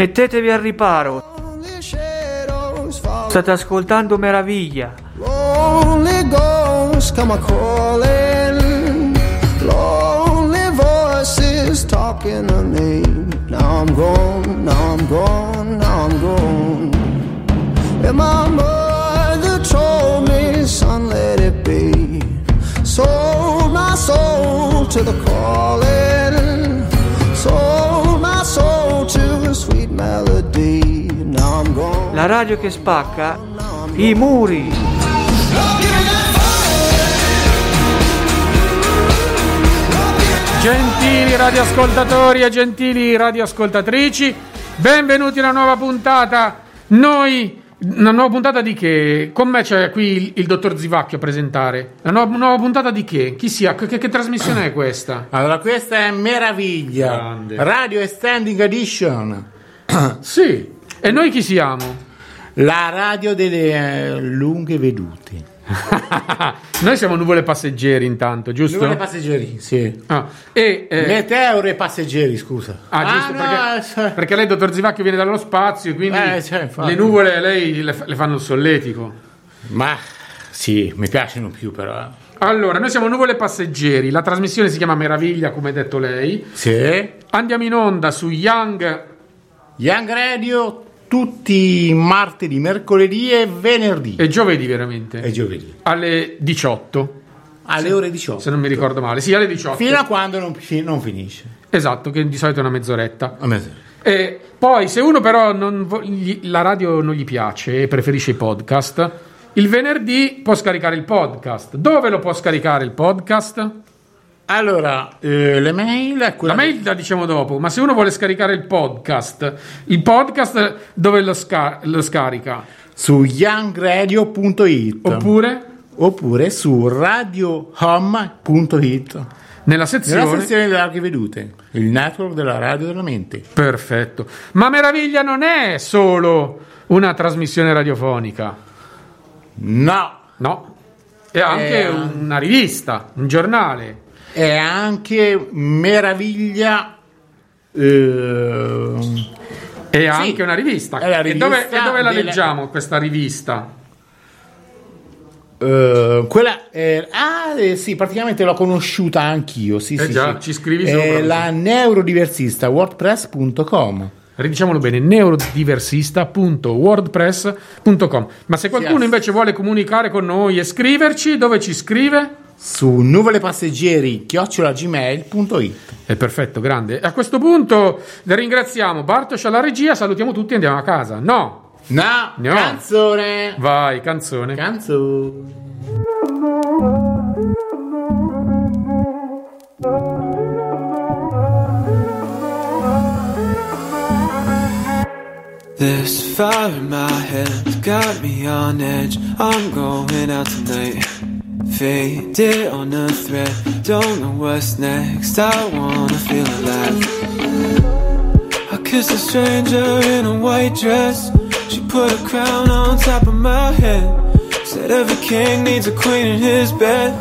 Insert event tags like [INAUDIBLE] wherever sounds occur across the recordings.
Mettetevi al riparo. State ascoltando Meraviglia. Lonely ghosts come a calling. Lonely voices talking to me. Now I'm gone, now I'm gone, now I'm gone. And my mother told me, son, let it be. Sold my soul to the calling. La radio che spacca i muri. Gentili radioascoltatori e gentili radioascoltatrici, benvenuti a una nuova puntata. Noi, una nuova puntata di che? Con me c'è qui il, il dottor Zivacchio a presentare. La nuova, nuova puntata di che? Chi sia? Che, che- che trasmissione è questa? Allora, questa è Meraviglia, Grande. Radio Extending Edition, [COUGHS] Sì. E noi chi siamo? la radio delle eh, lunghe vedute. [LAUGHS] noi siamo nuvole passeggeri intanto, giusto? Dove passeggeri? Sì. Ah, e, eh, Meteoro e passeggeri, scusa. Ah, giusto, no, perché, cioè- perché lei, dottor Zivacchio, viene dallo spazio, quindi Eh, cioè, le nuvole lei le, le fanno il solletico. Ma sì, mi piacciono più però. Allora, noi siamo Nuvole Passeggeri, la trasmissione si chiama Meraviglia, come ha detto lei. Sì. Andiamo in onda su Young Young Radio tutti martedì, mercoledì e venerdì. e giovedì veramente, E giovedì. alle 18, Alle ore 18. se non mi ricordo male. Sì, alle 18. Fino a quando non, non finisce. Esatto, che di solito è una mezz'oretta. A mezzo. E poi, se uno però non gli- la radio non gli piace e preferisce i podcast, il venerdì può scaricare il podcast. Dove lo può scaricare il podcast? Allora, eh, le mail La mail la diciamo dopo, ma se uno vuole scaricare il podcast, il podcast dove lo, sca- lo scarica? su youngradio.it Oppure oppure su radiohome.it nella sezione... nella sezione delle larghe vedute, il network della radio della mente. Perfetto. Ma Meraviglia non è solo una trasmissione radiofonica, No, no? È anche Eh, una rivista, un giornale. È anche meraviglia. eh, È anche una rivista. la e, dove, rivista e dove la delle- leggiamo questa rivista? eh, quella è- ah eh, sì praticamente l'ho conosciuta anch'io sì, Eh sì, già, sì. ci scrivi sopra, la neurodiversista wordpress.com Ridiciamolo bene, neurodiversista.wordpress.com. Ma se qualcuno Sì, invece vuole comunicare con noi e scriverci, dove ci scrive? Su nuvolepasseggeri chiocciolagmail.it È perfetto, grande. E a questo punto ringraziamo Bartosz alla regia, salutiamo tutti e andiamo a casa. No, no, No. canzone vai, canzone. canzone This fire in my head got me on edge. I'm going out tonight. Faded on a thread. Don't know what's next. I wanna feel alive. I kissed a stranger in a white dress. She put a crown on top of my head. Said every king needs a queen in his bed.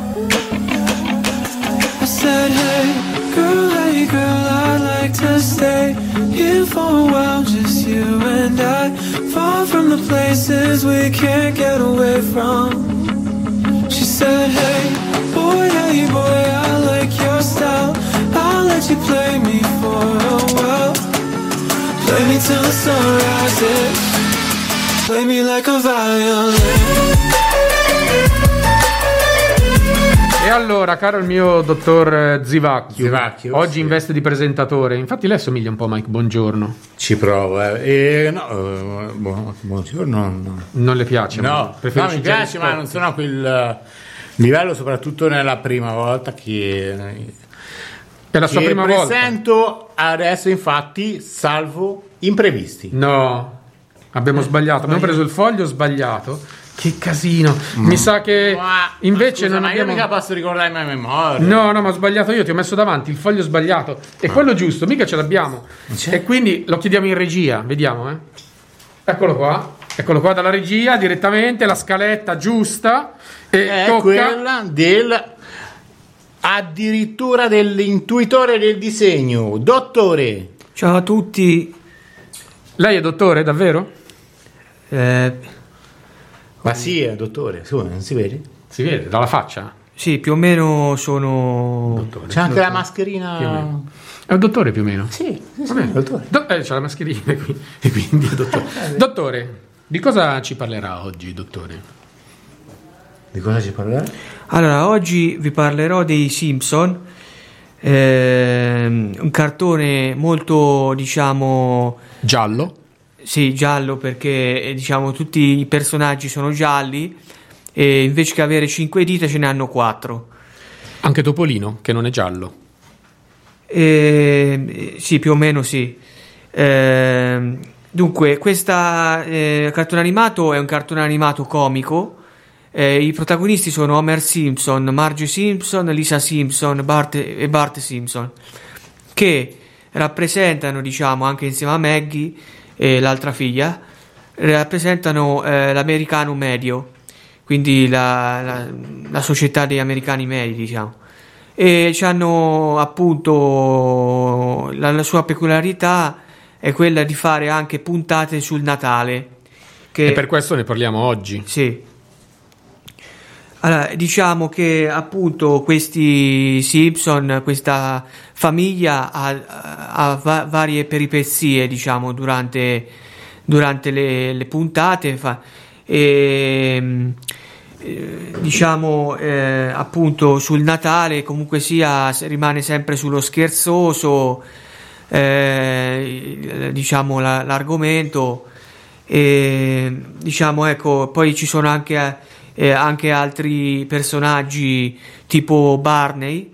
I said, hey, girl, hey, girl, I'd like to stay here for a while, just you and I. Far from the places we can't get away from. Said, hey, boy, hey, boy, I like your style. I'll let you play me for a while. Play me till the sun rises. Play me like a violin. E allora, caro il mio dottor eh, Zivacchio, Zivacchio, oggi sì. in veste di presentatore, infatti lei assomiglia un po' a Mike Buongiorno. ci provo eh. E no, eh, buon- buongiorno no. Non le piace? No, ma no, mi piace, ma non sono quel livello, soprattutto nella prima volta che, È la sua prima volta. presento adesso, infatti, salvo imprevisti. No, abbiamo sbagliato, abbiamo preso il foglio sbagliato. Che casino. Mi sa che Ma- invece ma scusa, non ma abbiamo... io mica posso ricordarmi a memoria. No, no, ma ho sbagliato io, ti ho messo davanti il foglio sbagliato. E quello giusto, mica ce l'abbiamo. C'è? E quindi lo chiediamo in regia, vediamo, eh. Eccolo qua. Eccolo qua dalla regia, direttamente, la scaletta giusta. E è tocca... quella del addirittura dell'intuitore del disegno, dottore. Ciao a tutti. Lei è dottore, davvero? Eh, Ma sì, eh, dottore, scusa, non si vede? Si vede dalla faccia. sì, più o meno sono... C'è anche la mascherina. È un dottore più o meno. Sì, sì, sì, dottore. Do- eh, c'è la mascherina qui, [LAUGHS] e quindi è dottore. [LAUGHS] dottore, di cosa ci parlerà oggi, dottore? Di cosa ci parlerà? Allora, oggi vi parlerò dei Simpson, ehm, un cartone molto, diciamo, Giallo. sì, giallo perché, eh, diciamo, tutti i personaggi sono gialli e invece che avere 5 dita ce ne hanno 4. Anche Topolino, che non è giallo. Eh, sì, più o meno sì. Ehm, dunque, questo cartone animato è un cartone animato comico. Eh, I protagonisti sono Homer Simpson, Marge Simpson, Lisa Simpson Bart e Bart Simpson, che rappresentano, diciamo, anche insieme a Maggie e l'altra figlia, rappresentano eh, l'americano medio, quindi la, la- la società degli americani medi, diciamo e hanno appunto la, la sua peculiarità è quella di fare anche puntate sul Natale che E per questo ne parliamo oggi. sì allora, diciamo che appunto questi Simpson, questa famiglia ha, ha va- varie peripezie, diciamo, durante, durante le, le puntate. Fa, e, eh, diciamo eh, appunto sul Natale comunque sia rimane sempre sullo scherzoso eh, diciamo la- l'argomento e diciamo ecco poi ci sono anche, eh, anche altri personaggi tipo Barney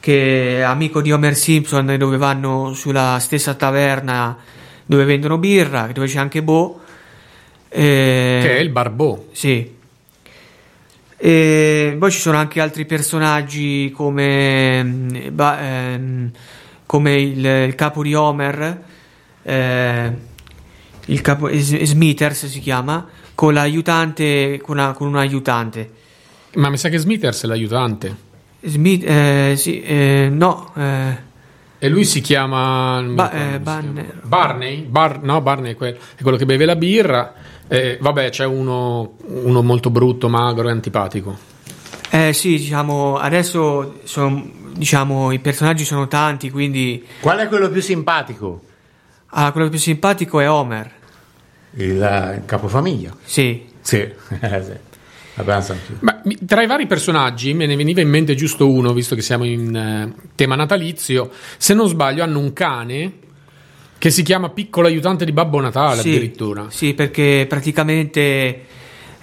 che è amico di Homer Simpson dove vanno sulla stessa taverna dove vendono birra dove c'è anche Bo eh, Che è il Barbò. sì. E poi ci sono anche altri personaggi come, mm, ehm, come il, il capo di Homer, eh, il capo, Smithers si chiama, con l'aiutante, con, una- con un aiutante. Ma mi sa che Smithers è l'aiutante. Smith, eh, sì, eh, no, eh, E lui si chiama. Ba- eh, chiama. Barney? Bar- no, Barney è, quel- è quello che beve la birra. Eh, vabbè, c'è uno, uno molto brutto, magro e antipatico. Eh, sì, diciamo, adesso sono, diciamo, i personaggi sono tanti, quindi Qual è quello più simpatico? ah, quello più simpatico è Homer, Il, eh, capofamiglia. sì. Sì, [LAUGHS] eh, sì. mi- tra i vari personaggi me ne veniva in mente giusto uno, visto che siamo in eh, tema natalizio. Se non sbaglio, hanno un cane che si chiama Piccolo aiutante di Babbo Natale, Sì, addirittura. Sì, perché praticamente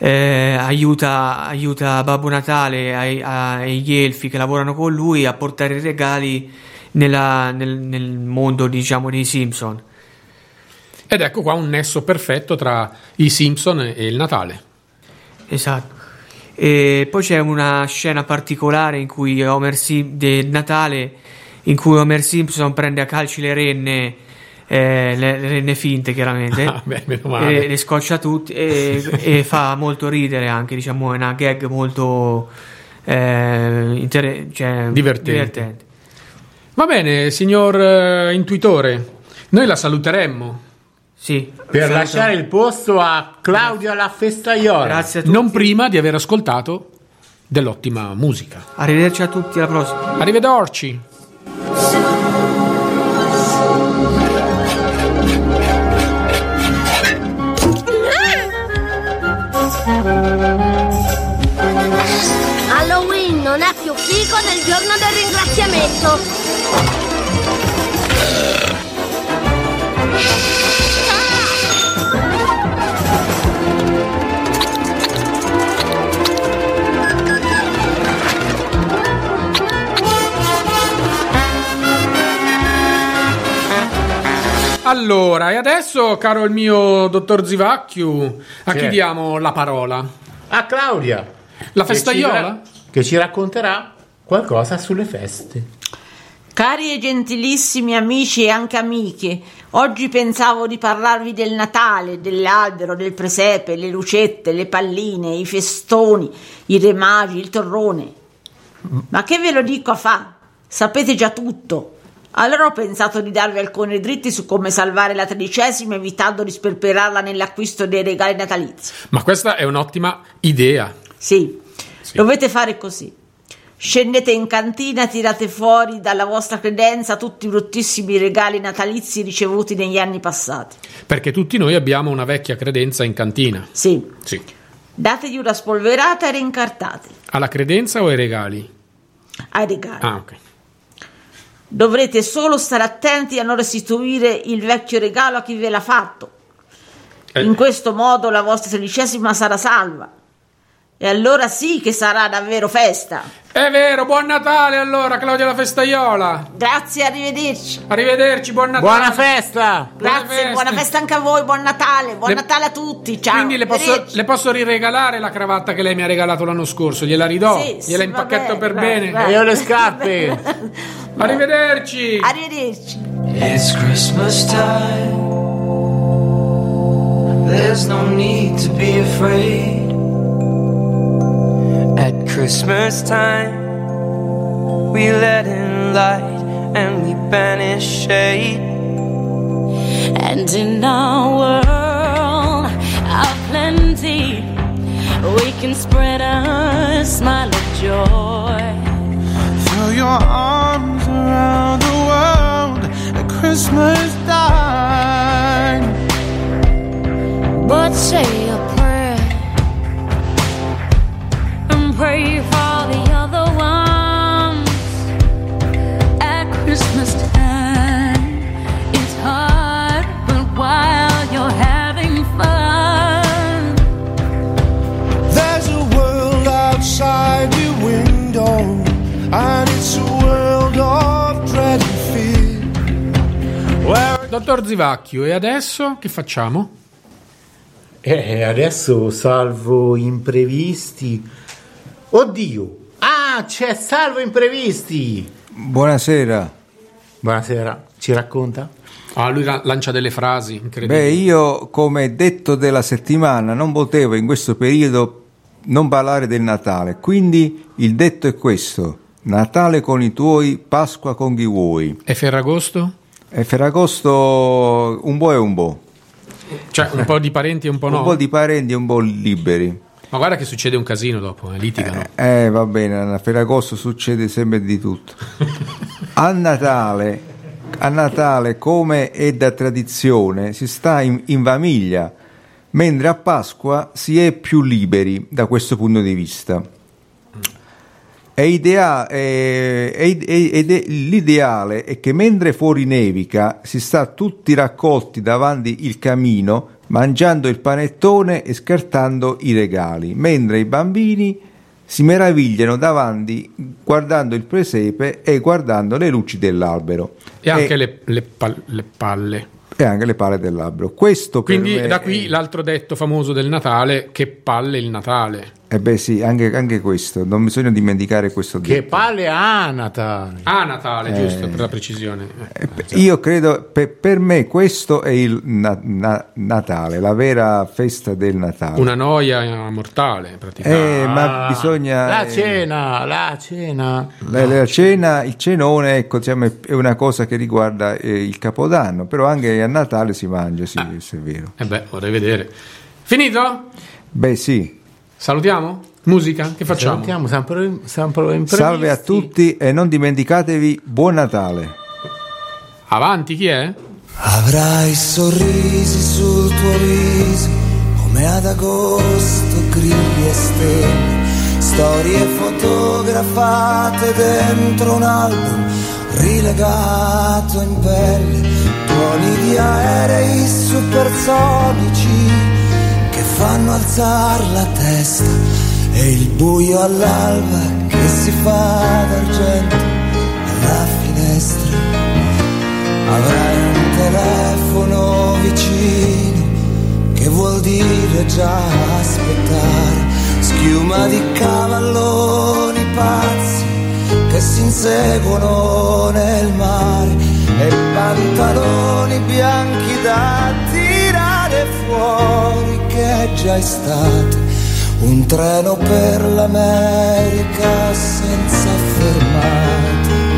eh, aiuta, aiuta Babbo Natale ai, agli elfi che lavorano con lui a portare i regali nella- nel, nel mondo, diciamo, dei Simpson. Ed ecco qua un nesso perfetto tra i Simpson e il Natale. Esatto. E poi c'è una scena particolare in cui Homer Sim- del Natale in cui Homer Simpson prende a calci le renne, eh, le, le renne finte chiaramente, [LAUGHS] Ah, beh, meno male. e le scoccia tutti e, [LAUGHS] e fa molto ridere anche, diciamo, è una gag molto eh, inter- cioè, Divertente. Va bene, signor eh, intuitore, noi la saluteremmo. Sì, Per saluto- lasciare il posto a Claudia la festaiola. Grazie a tutti. Non prima di aver ascoltato dell'ottima musica. Arrivederci a tutti, alla prossima. Arrivederci. Figo del giorno del ringraziamento. Allora, e adesso, caro il mio dottor Zivacchiu, a Sì. chi diamo la parola? A Claudia. La che ci festaiola? ra- Che ci racconterà qualcosa sulle feste. Cari e gentilissimi amici e anche amiche, oggi pensavo di parlarvi del Natale, dell'albero, del presepe, le lucette, le palline, i festoni, i re magi, il torrone. Ma che ve lo dico a fa? Sapete già tutto. Allora ho pensato di darvi alcuni dritti su come salvare la tredicesima evitando di sperperarla nell'acquisto dei regali natalizi. Ma questa è un'ottima idea. Sì, dovete fare così. Scendete in cantina, tirate fuori dalla vostra credenza tutti i bruttissimi regali natalizi ricevuti negli anni passati. Perché tutti noi abbiamo una vecchia credenza in cantina. Sì, Sì. dategli una spolverata e rincartateli Alla credenza o ai regali? ai regali. Ah, ok. Dovrete solo stare attenti a non restituire il vecchio regalo a chi ve l'ha fatto. Eh. In questo modo la vostra tredicesima sarà salva. E allora sì che sarà davvero festa. È vero, buon Natale allora, Claudia la festaiola. Grazie, arrivederci. Arrivederci, buon Natale. Buona festa! Grazie, feste. buona festa anche a voi, buon Natale, buon Le- Natale a tutti. Ciao. Quindi le posso, le posso riregalare la cravatta che lei mi ha regalato l'anno scorso? Gliela ridò? Sì, sì, Gliela impacchetto va per bene, bene? vai, E io le scarpe! [LAUGHS] Arrivederci. Arrivederci. It's Christmas time. There's no need to be afraid. At Christmas time, we let in light and we banish shade. And in our world of plenty, we can spread a smile of joy. Throw your arms around the world at Christmas time. But say Dottor Zivacchio, e adesso che facciamo? E adesso salvo imprevisti. Oddio! Ah, c'è salvo imprevisti! Buonasera. Buonasera, ci racconta? Ah, lui la- lancia delle frasi incredibili. Beh, io come detto della settimana non potevo in questo periodo non parlare del Natale, quindi il detto è questo: Natale con i tuoi, Pasqua con chi vuoi. E Ferragosto? E Ferragosto un po' e un po', Cioè, un po' di parenti e un po' no. un po' di parenti e un po' liberi. Ma guarda che succede un casino dopo, eh, litigano. Eh, va bene, a Ferragosto succede sempre di tutto. [LAUGHS] A Natale, a Natale, come è da tradizione, si sta in, in famiglia, mentre a Pasqua si è più liberi da questo punto di vista. È idea- è- è- è- l'ideale è che mentre fuori nevica si sta tutti raccolti davanti il camino mangiando il panettone e scartando i regali, mentre i bambini si meravigliano davanti guardando il presepe e guardando le luci dell'albero E anche le, le pal- le palle. e anche le pale dell'albero. Questo Quindi da qui è- l'altro detto famoso del Natale, che palle il Natale. Eh beh sì, anche, anche questo, non bisogna dimenticare questo Che detto. palle ha Natale! Ah, Natale, Eh. giusto, per la precisione. Eh. Io credo, per, per me questo è il na- na- Natale, la vera festa del Natale. Una noia mortale, praticamente. Eh, ma Ah, bisogna... La eh, cena, la cena. la, la cena, il cenone, ecco, diciamo, è- una cosa che riguarda eh, il Capodanno, però anche a Natale si mangia, sì, se è vero. Eh beh, vorrei vedere. Finito? Beh sì, Salutiamo? Musica? Che facciamo? Salutiamo, sempre, sempre imprevisti. salve a tutti e non dimenticatevi, buon Natale. Avanti, chi è? Avrai sorrisi sul tuo viso come ad agosto grilli e stelle, storie fotografate dentro un album rilegato in pelle, tuoni di aerei supersonici fanno alzare la testa e il buio all'alba che si fa d'argento alla finestra. Avrai un telefono vicino che vuol dire già aspettare. Schiuma di cavalloni pazzi che si inseguono nel mare e pantaloni bianchi da fuori che è già estate. Un treno per l'America senza fermate.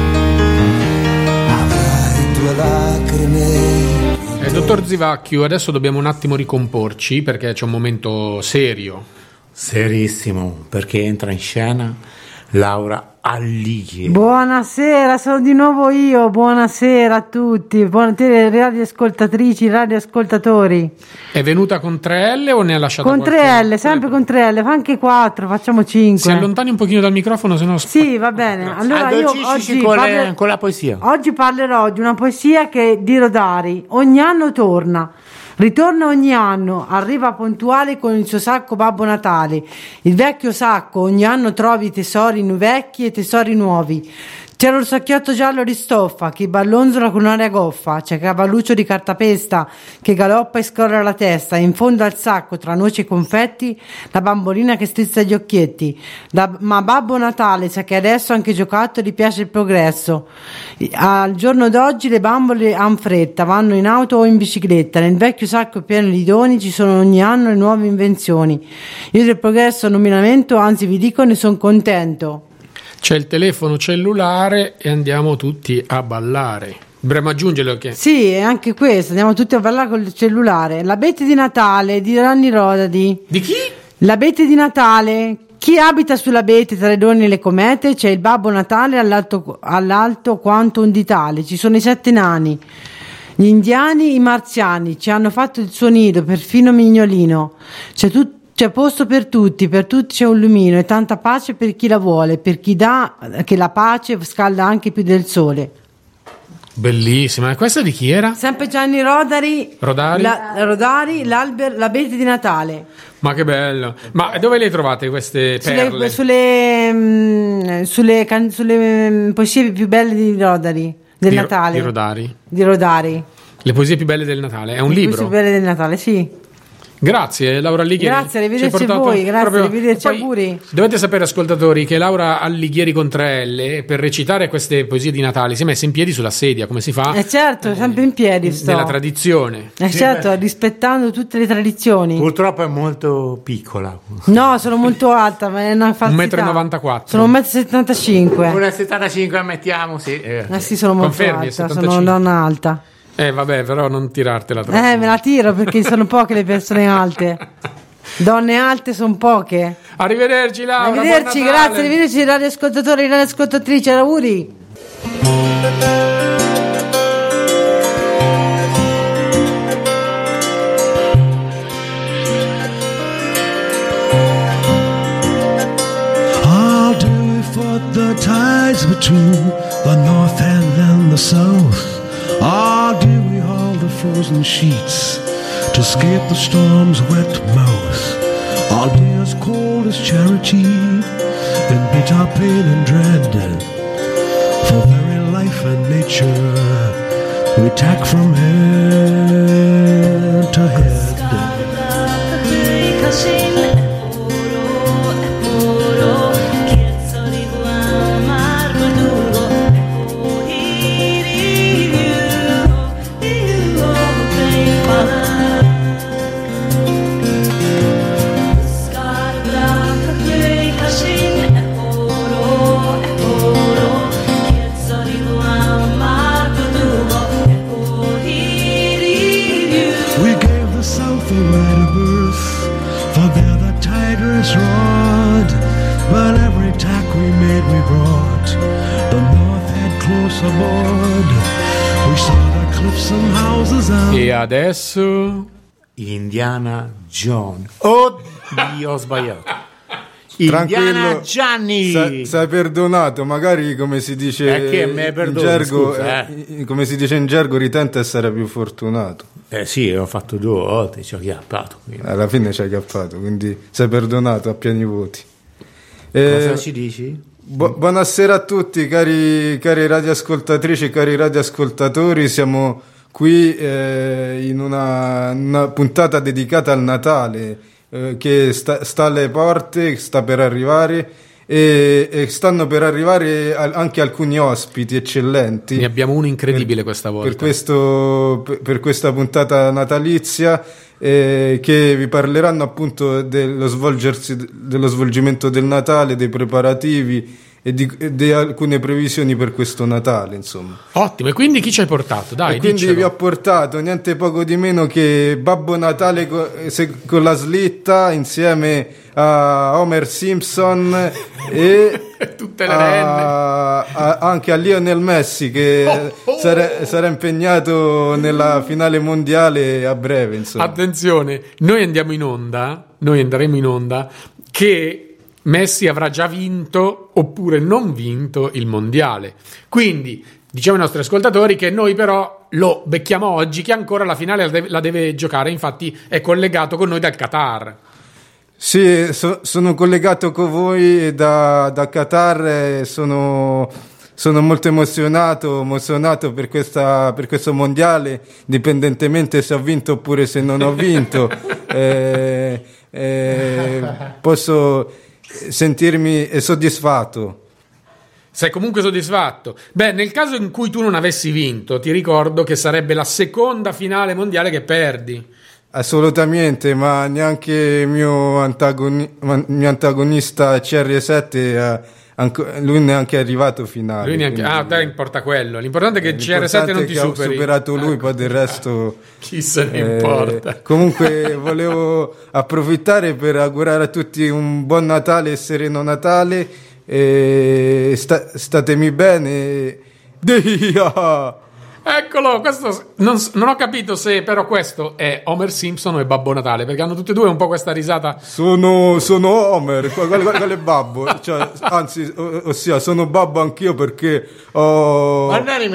Eh, dottor Zivacchio, adesso dobbiamo un attimo ricomporci perché c'è un momento serio. Serissimo, perché entra in scena Laura Allighieri. Buonasera, sono di nuovo io. Buonasera a tutti. Buonasera radioascoltatrici, radioascoltatori. È venuta con 3L o ne ha lasciato Con qualcuno? 3L, sempre con 3L, fa anche 4, facciamo Si 5. allontani un pochino dal microfono, se no Sì, va bene. Allora io oggi, con, le- parler- con la poesia. oggi parlerò di una poesia che di Rodari. Ogni anno torna. Ritorna ogni anno, arriva puntuale con il suo sacco Babbo Natale. Il vecchio sacco, ogni anno trovi tesori vecchi e tesori nuovi. Lo sacchiotto giallo di stoffa che ballonzola con un'aria goffa, c'è cavalluccio di cartapesta che galoppa e scorre la testa, in fondo al sacco tra noci e confetti la bambolina che strizza gli occhietti. Da- ma Babbo Natale sa che adesso anche giocattoli piace il progresso. Al giorno d'oggi le bambole han fretta, vanno in auto o in bicicletta, nel vecchio sacco pieno di doni ci sono ogni anno le nuove invenzioni. Io del progresso non mi lamento, anzi vi dico ne sono contento. C'è il telefono cellulare e andiamo tutti a ballare. Dovremmo aggiungerlo che Sì, e anche questo, andiamo tutti a parlare col cellulare. L'abete di Natale di Ranni Rodadi. Di chi? L'abete di Natale. Chi abita sull'abete tra i doni e le comete? C'è il Babbo Natale all'alto, all'alto quanto un ditale. Ci sono i sette nani. Gli indiani, i marziani, ci hanno fatto il suo nido, perfino Mignolino. C'è, tut- c'è posto per tutti, per tutti c'è un lumino e tanta pace per chi la vuole, per chi dà che la pace scalda anche più del sole. bellissima. E questa di chi era? Sempre Gianni Rodari, Rodari? la- Rodari l'alber- l'abete di Natale. Ma che bello. Ma dove le trovate queste perle? Sulle, sulle, mm, sulle can- sulle, mm, poesie più belle di Rodari, del Di Ro- Natale. Di Rodari. Di Rodari. Le poesie più belle del Natale. È un Le poesie libro. più belle del Natale, sì. Grazie Laura Alighieri. Grazie, arrivederci a voi, grazie, proprio- arrivederci, Poi auguri. Dovete sapere, ascoltatori, che Laura Alighieri con 3L per recitare queste poesie di Natale si è messa in piedi sulla sedia, come si fa? Eh certo, sempre in piedi sto. Nella tradizione. Eh certo, rispettando tutte le tradizioni. Purtroppo è molto piccola. No, sono molto alta, ma è una falsità. 1,94 m. Sono 1,75 m. 1,75 mettiamo, sì. eh. Eh sì, sono molto Confermi, alta, 75. sono una donna alta. Eh vabbè, però non tirartela troppo. Eh, me la tiro perché sono poche le persone alte. Donne alte sono poche. Arrivederci Laura. Arrivederci, grazie, arrivederci radioascoltatori, radioascoltatrici, auguri. I'll do it for the ties between the north and then the south. Do it all the frozen sheets to escape the storm's wet mouth. I'll be as cold as charity in bitter pain and dread. For very life and nature we tack from head to head. E adesso Indiana John. Oddio, ho sbagliato. Indiana Gianni. Sei, perdonato, magari come si dice Eh, me in gergo, scusa, eh, come si dice in gergo, ritenta essere più fortunato. Eh sì, ho fatto due volte, ci ho chiappato. quindi. Alla fine ci hai cappato, quindi sei perdonato a pieni voti. Eh, Cosa ci dici? Bu- buonasera a tutti, cari, cari radioascoltatrici, cari radioascoltatori. Siamo qui eh, in una, una puntata dedicata al Natale eh, che sta, sta alle porte, sta per arrivare. E, e stanno per arrivare al- anche alcuni ospiti eccellenti. ne abbiamo uno incredibile questa Per, volta. questo, per- per questa puntata natalizia eh, che vi parleranno appunto dello, svolgersi, dello svolgimento del Natale, dei preparativi e di, e di alcune previsioni per questo Natale, insomma. Ottimo, e quindi chi ci hai portato? Dai, e quindi diccelo. vi ho portato niente poco di meno che Babbo Natale co- se- con la slitta insieme a Homer Simpson [LAUGHS] e [LAUGHS] Tutte le a- a- anche a Lionel Messi che [LAUGHS] Oh, sarà, sarà impegnato nella finale mondiale a breve, insomma. Attenzione, noi andiamo in onda, noi andremo in onda che Messi avrà già vinto oppure non vinto il mondiale. Quindi diciamo ai nostri ascoltatori che noi però lo becchiamo oggi che ancora la finale la deve, la deve giocare, infatti è collegato con noi dal Qatar. Sì, so- sono collegato con voi da, da Qatar sono, sono molto emozionato, emozionato per, questa- per questo mondiale, indipendentemente se ho vinto oppure se non ho vinto. [LAUGHS] Eh, eh, posso sentirmi soddisfatto. Sei comunque soddisfatto? Beh, nel caso in cui tu non avessi vinto, ti ricordo che sarebbe la seconda finale mondiale che perdi. Assolutamente, ma neanche il mio, antagoni- mio antagonista CR7, ha anco- lui neanche è arrivato finale. Lui neanche- quindi- ah, te importa quello. L'importante è che L'importante CR7 non ti superi. superato lui, poi del resto. [LAUGHS] Chi se ne eh, importa? Comunque, [LAUGHS] volevo approfittare per augurare a tutti un buon Natale e sereno Natale. E sta- statemi bene. [LAUGHS] Dia! Eccolo, questo non, non ho capito se però questo è Homer Simpson o è Babbo Natale, perché hanno tutte e due un po' questa risata. Sono, sono Homer, qual, qual- qual è babbo? Cioè, anzi, ossia, sono babbo anch'io perché ho,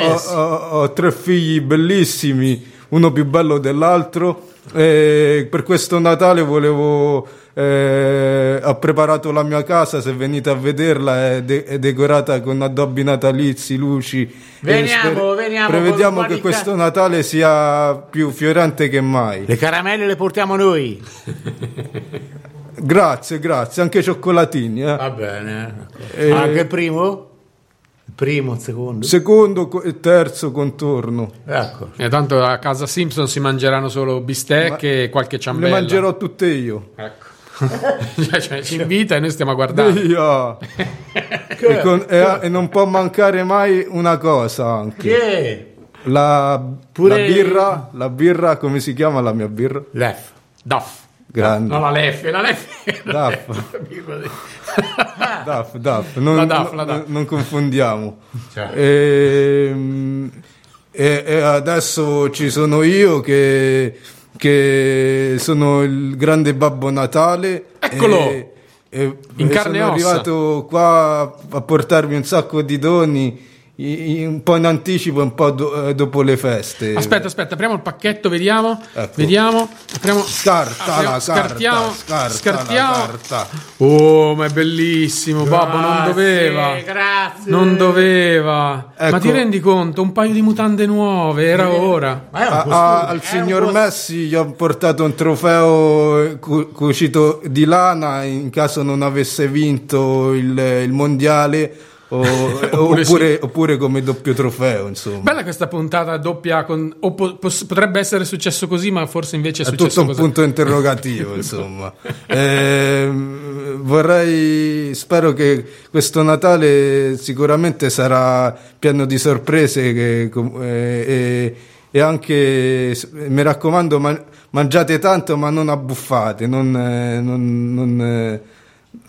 ho, ho- ho tre figli bellissimi, uno più bello dell'altro. E per questo Natale volevo. eh, ho preparato la mia casa. Se venite a vederla, è, de- è decorata con addobbi natalizi, luci. Veniamo, veniamo, Prevediamo che questo Natale sia più fiorente che mai. Le caramelle le portiamo noi. [LAUGHS] Grazie, grazie. Anche cioccolatini. eh. Va bene. Eh, Anche il primo? Primo, secondo? Secondo co- e terzo contorno. Ecco. E tanto a casa Simpson si mangeranno solo bistecche e qualche Le ciambella. mangerò tutte io. Ecco. [LAUGHS] cioè, cioè, ci invita e noi stiamo a guardare. Io. [LAUGHS] e, con- e- e non può mancare mai una cosa anche. Che? La, Pure- la birra, la birra, come si chiama la mia birra? Lef. Duff. Grande. No, la Lef, la Lef. Duff. Duff, Duff. Non, La Duff, la non- Duff. non confondiamo. Cioè. Ehm, E, e adesso ci sono io che, che sono il grande Babbo Natale. Eccolo! E, e- In e carne e sono ossa. arrivato qua a portarvi un sacco di doni. Un po' in anticipo, un po' do- eh, dopo le feste. Aspetta, aspetta, apriamo il pacchetto, vediamo. Ecco. Vediamo. Apriamo. Scarta apriamo- la scartiamo, carta, scarta scartiamo. la carta. Oh, ma è bellissimo, babbo, non Grazie, doveva. Grazie. Non doveva. Ma Ecco. ti rendi conto? Un paio di mutande nuove, era ora. Ma A- a- al signor. Messi gli ho portato un trofeo cu- cucito di lana in caso non avesse vinto il, il mondiale o- [LAUGHS] Oppure oppure, sì. oppure come doppio trofeo insomma Bella questa puntata doppia con... o po- potrebbe essere successo così, ma forse invece è è successo tutto un così. punto interrogativo [LAUGHS] insomma Ehm, vorrei spero che questo Natale sicuramente sarà pieno di sorprese che- com- eh, e, anche mi raccomando man- mangiate tanto ma non abbuffate non, eh, non, non, eh,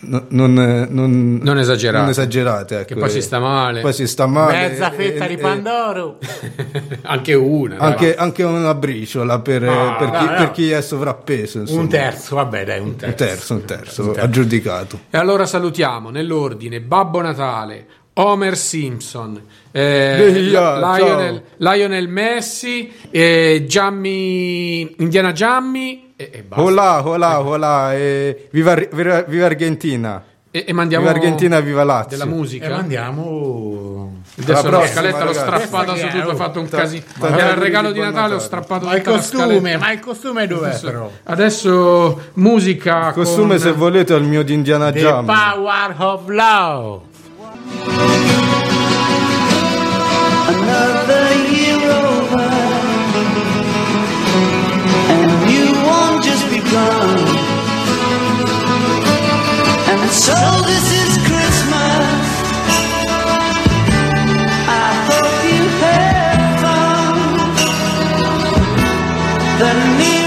non, eh, non- Non esagerate. non esagerate, Che ecco, poi eh. si sta male. poi si sta male Mezza fetta e- di Pandoro. [LAUGHS] Anche una. anche, anche una briciola per, Ah, per chi, no, no. per chi è sovrappeso insomma. Un terzo, vabbè dai, un terzo. Un terzo, un terzo, aggiudicato. E allora salutiamo nell'ordine Babbo Natale, Homer Simpson, eh, Via, Lionel, Lionel Messi, eh, Giammi, Indiana Giammi e, e basta. Hola, hola, hola, e viva, viva, viva Argentina. E, e mandiamo Viva Argentina, viva Lazio. della E musica. mandiamo. Adesso la scaletta l'ho strappata su tutto, ho fatto un Ta- casino. ta- Era il regalo di Natale, ho strappato Ma il costume, ma il costume dov'è però? Adesso musica Il costume, con... se volete, è il mio di Indiana The Jam. power of love. Another year over, gone. And so this is Christmas. I hope you have found the need.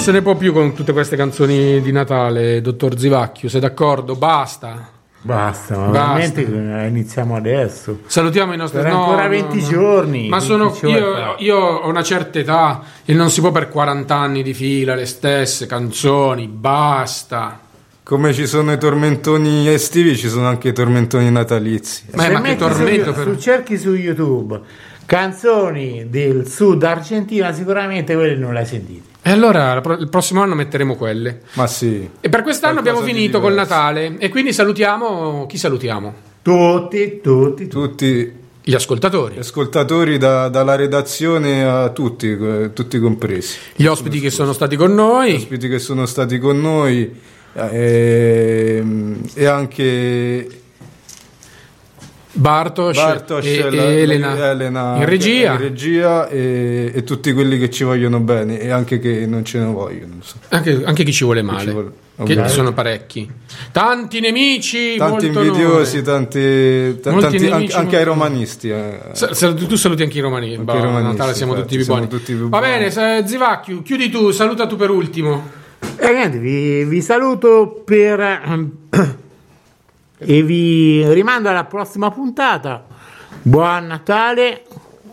Se ne può più con tutte queste canzoni di Natale, dottor Zivacchio. Sei d'accordo? Basta. Basta, ma Basta. veramente eh, iniziamo adesso. Salutiamo i nostri no, ancora no, 20 no. giorni. Ma 20 sono, giorni. io, io ho una certa età e non si può per 40 anni di fila le stesse canzoni. Basta. Come ci sono i tormentoni estivi, ci sono anche i tormentoni natalizi. Ma, Se ma che tormento su, per... su- cerchi su YouTube canzoni del sud Argentina, sicuramente quelle non le hai sentite. E allora il prossimo anno metteremo quelle. Ma sì. E per quest'anno abbiamo finito col. Natale e quindi salutiamo chi salutiamo? Tutti, tutti, Tutti Gli ascoltatori, gli ascoltatori da- dalla redazione a tutti, eh, tutti compresi. gli ospiti che sono stati con Gli noi. ospiti che sono stati con noi eh, e anche Bartosz, Bartosz e, e Elena, Elena in regia, in regia e, e tutti quelli che ci vogliono bene e anche che non ce ne vogliono. insomma. anche, anche chi ci vuole male, ci vuole- che sono parecchi. Tanti nemici, Tanti molto invidiosi, onore. tanti, ta- Molti tanti- nemici, anche, ai romanisti. eh. Sa- sa- tu saluti anche i romani. Anche Bah, i romanisti, Natale siamo infatti, tutti più siamo buoni. tutti più Va buoni. bene, Zivacchio, chiudi tu, saluta tu per ultimo. E niente, vi, vi saluto per e vi rimando alla prossima puntata. Buon Natale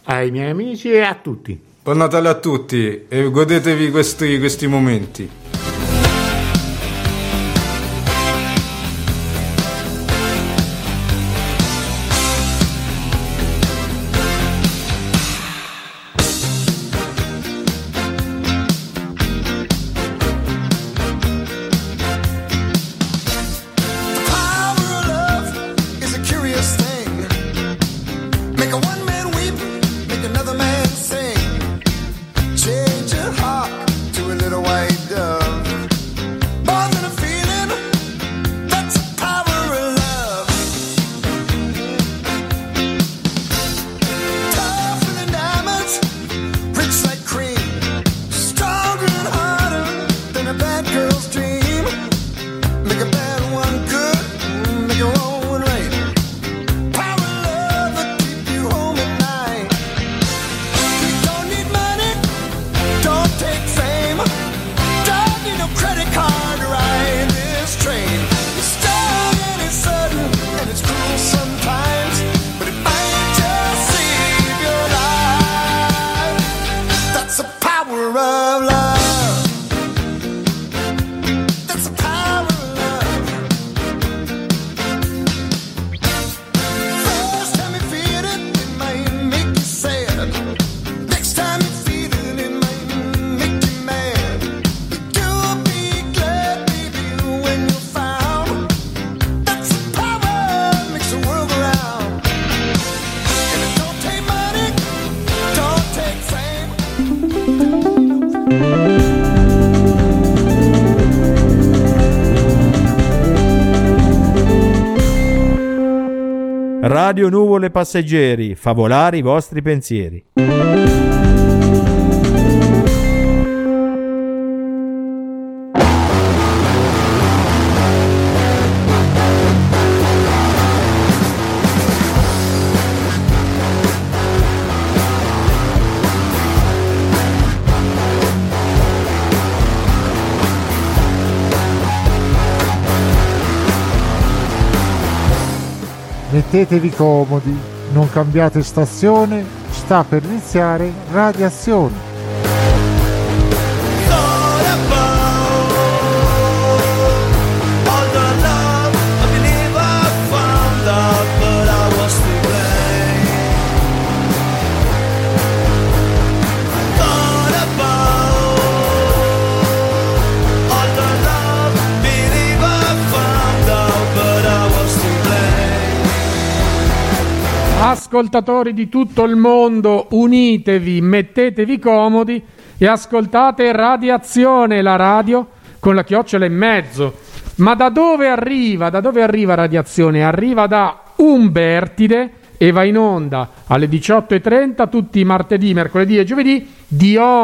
ai miei amici e a tutti. Buon Natale a tutti e godetevi questi, questi momenti. Radio Nuvole Passeggeri, favolare i vostri pensieri. Mettetevi comodi, non cambiate stazione, sta per iniziare radiazione. Ascoltatori di tutto il mondo, unitevi, mettetevi comodi e ascoltate Radiazione, la radio con la chiocciola in mezzo. Ma da dove arriva? Da dove arriva Radiazione? Arriva da Umbertide e va in onda alle 18.30 tutti i martedì, mercoledì e giovedì di ogni